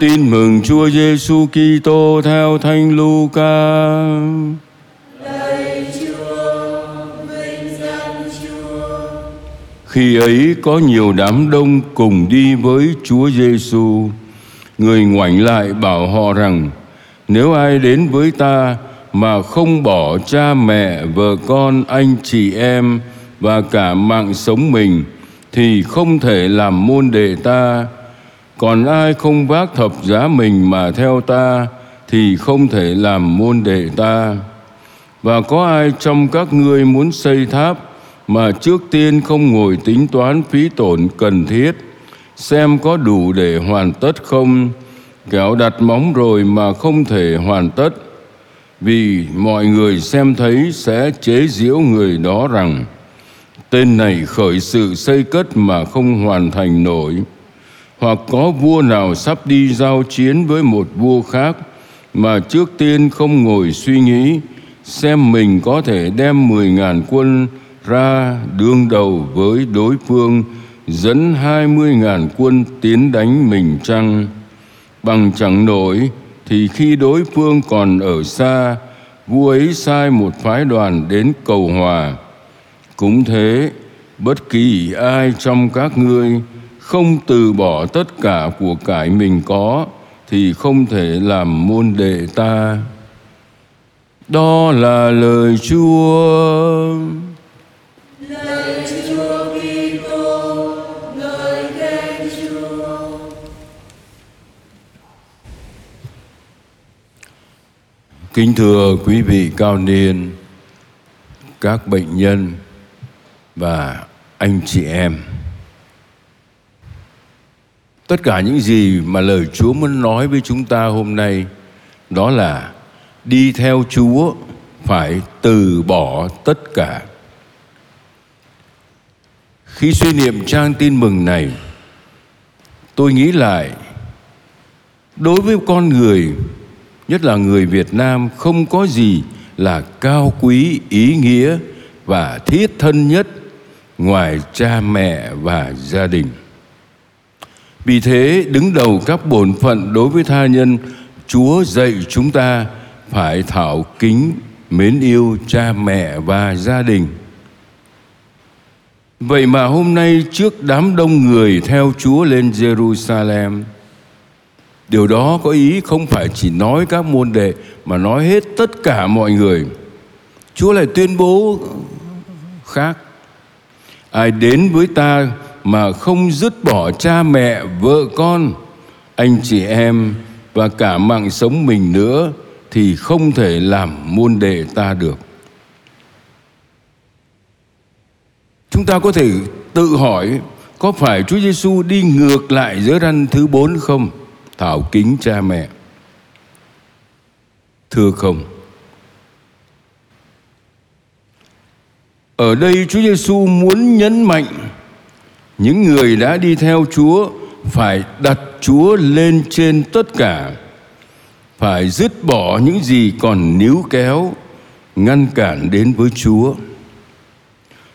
Tin mừng Chúa Giêsu Kitô theo Thánh Luca. Lạy Chúa, vinh danh Chúa. Khi ấy có nhiều đám đông cùng đi với Chúa Giêsu. Người ngoảnh lại bảo họ rằng: Nếu ai đến với ta mà không bỏ cha mẹ, vợ con, anh chị em và cả mạng sống mình thì không thể làm môn đệ ta còn ai không vác thập giá mình mà theo ta, thì không thể làm môn đệ ta. Và có ai trong các ngươi muốn xây tháp, mà trước tiên không ngồi tính toán phí tổn cần thiết, xem có đủ để hoàn tất không? Kẻo đặt móng rồi mà không thể hoàn tất. Vì mọi người xem thấy sẽ chế giễu người đó rằng, tên này khởi sự xây cất mà không hoàn thành nổi hoặc có vua nào sắp đi giao chiến với một vua khác mà trước tiên không ngồi suy nghĩ, xem mình có thể đem mười ngàn quân ra đương đầu với đối phương, dẫn hai mươi ngàn quân tiến đánh mình chăng bằng chẳng nổi, thì khi đối phương còn ở xa, vua ấy sai một phái đoàn đến cầu hòa. Cũng thế, bất kỳ ai trong các ngươi không từ bỏ tất cả của cải mình có thì không thể làm môn đệ ta. Đó là lời chúa. Lạy Chúa Kitô, ngợi khen Chúa. kính thưa quý vị cao niên các bệnh nhân và anh chị em tất cả những gì mà lời chúa muốn nói với chúng ta hôm nay, đó là đi theo chúa phải từ bỏ tất cả. Khi suy niệm trang tin mừng này, tôi nghĩ lại, đối với con người, nhất là người việt nam, không có gì là cao quý, ý nghĩa và thiết thân nhất ngoài cha mẹ và gia đình vì thế, đứng đầu các bổn phận đối với tha nhân, chúa dạy chúng ta phải thảo kính, mến yêu cha mẹ và gia đình. Vậy mà hôm nay trước đám đông người theo chúa lên jerusalem, điều đó có ý không phải chỉ nói các môn đệ, mà nói hết tất cả mọi người. Chúa lại tuyên bố khác. Ai đến với ta mà không dứt bỏ cha mẹ, vợ con, anh chị em và cả mạng sống mình nữa thì không thể làm môn đệ ta được chúng ta có thể tự hỏi có phải Chúa Giêsu đi ngược lại giới răn thứ bốn không? Thảo kính cha mẹ. Thưa không. Ở đây Chúa Giêsu muốn nhấn mạnh những người đã đi theo Chúa phải đặt Chúa lên trên tất cả, phải dứt bỏ những gì còn níu kéo, ngăn cản đến với Chúa.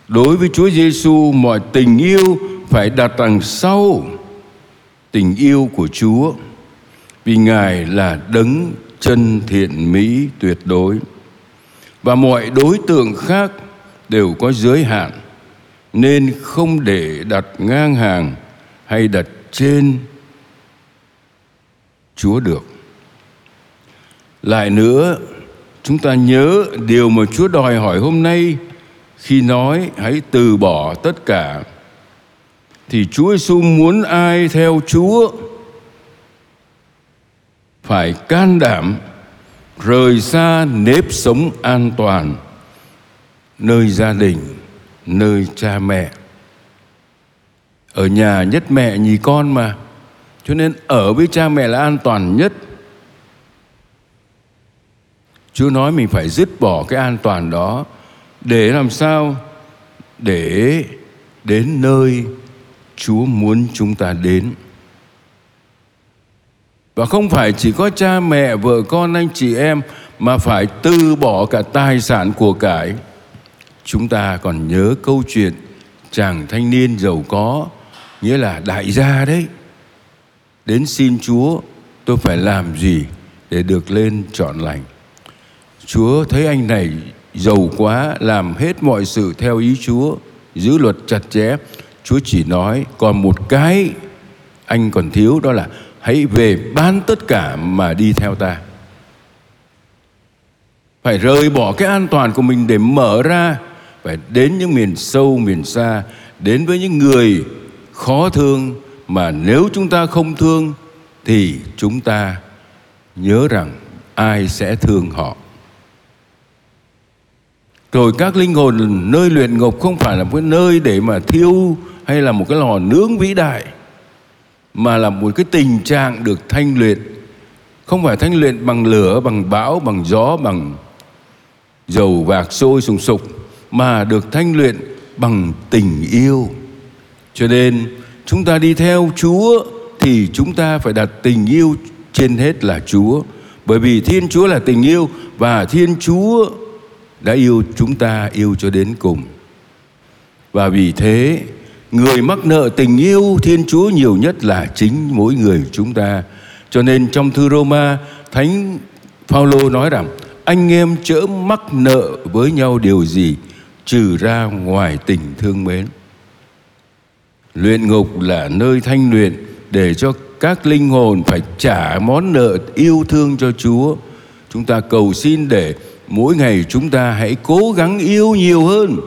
Đối với Chúa Giêsu, mọi tình yêu phải đặt đằng sau tình yêu của Chúa, vì Ngài là đấng chân thiện mỹ tuyệt đối và mọi đối tượng khác đều có giới hạn nên không để đặt ngang hàng hay đặt trên Chúa được. Lại nữa, chúng ta nhớ điều mà Chúa đòi hỏi hôm nay khi nói hãy từ bỏ tất cả thì Chúa Giêsu muốn ai theo Chúa phải can đảm rời xa nếp sống an toàn nơi gia đình nơi cha mẹ. Ở nhà nhất mẹ nhì con mà. Cho nên ở với cha mẹ là an toàn nhất. Chúa nói mình phải dứt bỏ cái an toàn đó để làm sao? Để đến nơi chúa muốn chúng ta đến. Và không phải chỉ có cha mẹ, vợ con, anh chị em mà phải từ bỏ cả tài sản của cải chúng ta còn nhớ câu chuyện chàng thanh niên giàu có, nghĩa là đại gia đấy. Đến xin chúa, tôi phải làm gì để được lên trọn lành? Chúa thấy anh này giàu quá, làm hết mọi sự theo ý chúa, giữ luật chặt chẽ. Chúa chỉ nói, còn một cái anh còn thiếu, đó là hãy về bán tất cả mà đi theo ta. Phải rời bỏ cái an toàn của mình để mở ra phải đến những miền sâu, miền xa, đến với những người khó thương mà nếu chúng ta không thương thì chúng ta nhớ rằng ai sẽ thương họ. Rồi các linh hồn nơi luyện ngục không phải là một cái nơi để mà thiêu hay là một cái lò nướng vĩ đại, mà là một cái tình trạng được thanh luyện. Không phải thanh luyện bằng lửa, bằng bão, bằng gió, bằng dầu vạc sôi sùng sục mà được thanh luyện bằng tình yêu. Cho nên, chúng ta đi theo chúa thì chúng ta phải đặt tình yêu trên hết là chúa. Bởi vì thiên chúa là tình yêu và thiên chúa đã yêu chúng ta yêu cho đến cùng. Và vì thế, người mắc nợ tình yêu thiên chúa nhiều nhất là chính mỗi người chúng ta. Cho nên trong thư Roma, thánh Phaolô nói rằng, anh em chớ mắc nợ với nhau điều gì trừ ra ngoài tình thương mến luyện ngục là nơi thanh luyện để cho các linh hồn phải trả món nợ yêu thương cho Chúa. Chúng ta cầu xin để mỗi ngày chúng ta hãy cố gắng yêu nhiều hơn.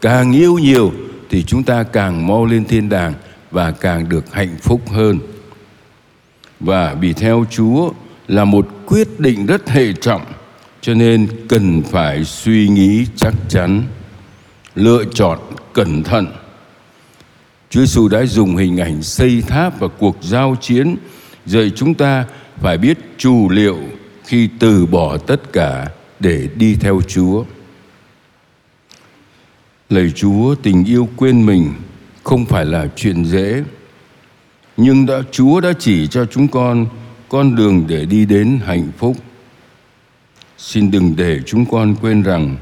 Càng yêu nhiều thì chúng ta càng mau lên thiên đàng và càng được hạnh phúc hơn. Và vì theo Chúa là một quyết định rất hệ trọng cho nên cần phải suy nghĩ chắc chắn, lựa chọn cẩn thận Chúa Giêsu đã dùng hình ảnh xây tháp và cuộc giao chiến dạy chúng ta phải biết chủ liệu khi từ bỏ tất cả để đi theo Chúa. Lạy Chúa, tình yêu quên mình không phải là chuyện dễ. Nhưng đã Chúa đã chỉ cho chúng con con đường để đi đến hạnh phúc. Xin đừng để chúng con quên rằng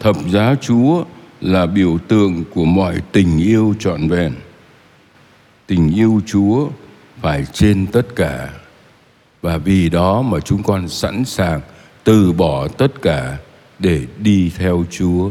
thập giá Chúa là biểu tượng của mọi tình yêu trọn vẹn. Tình yêu Chúa phải trên tất cả. Và vì đó mà chúng con sẵn sàng từ bỏ tất cả để đi theo Chúa.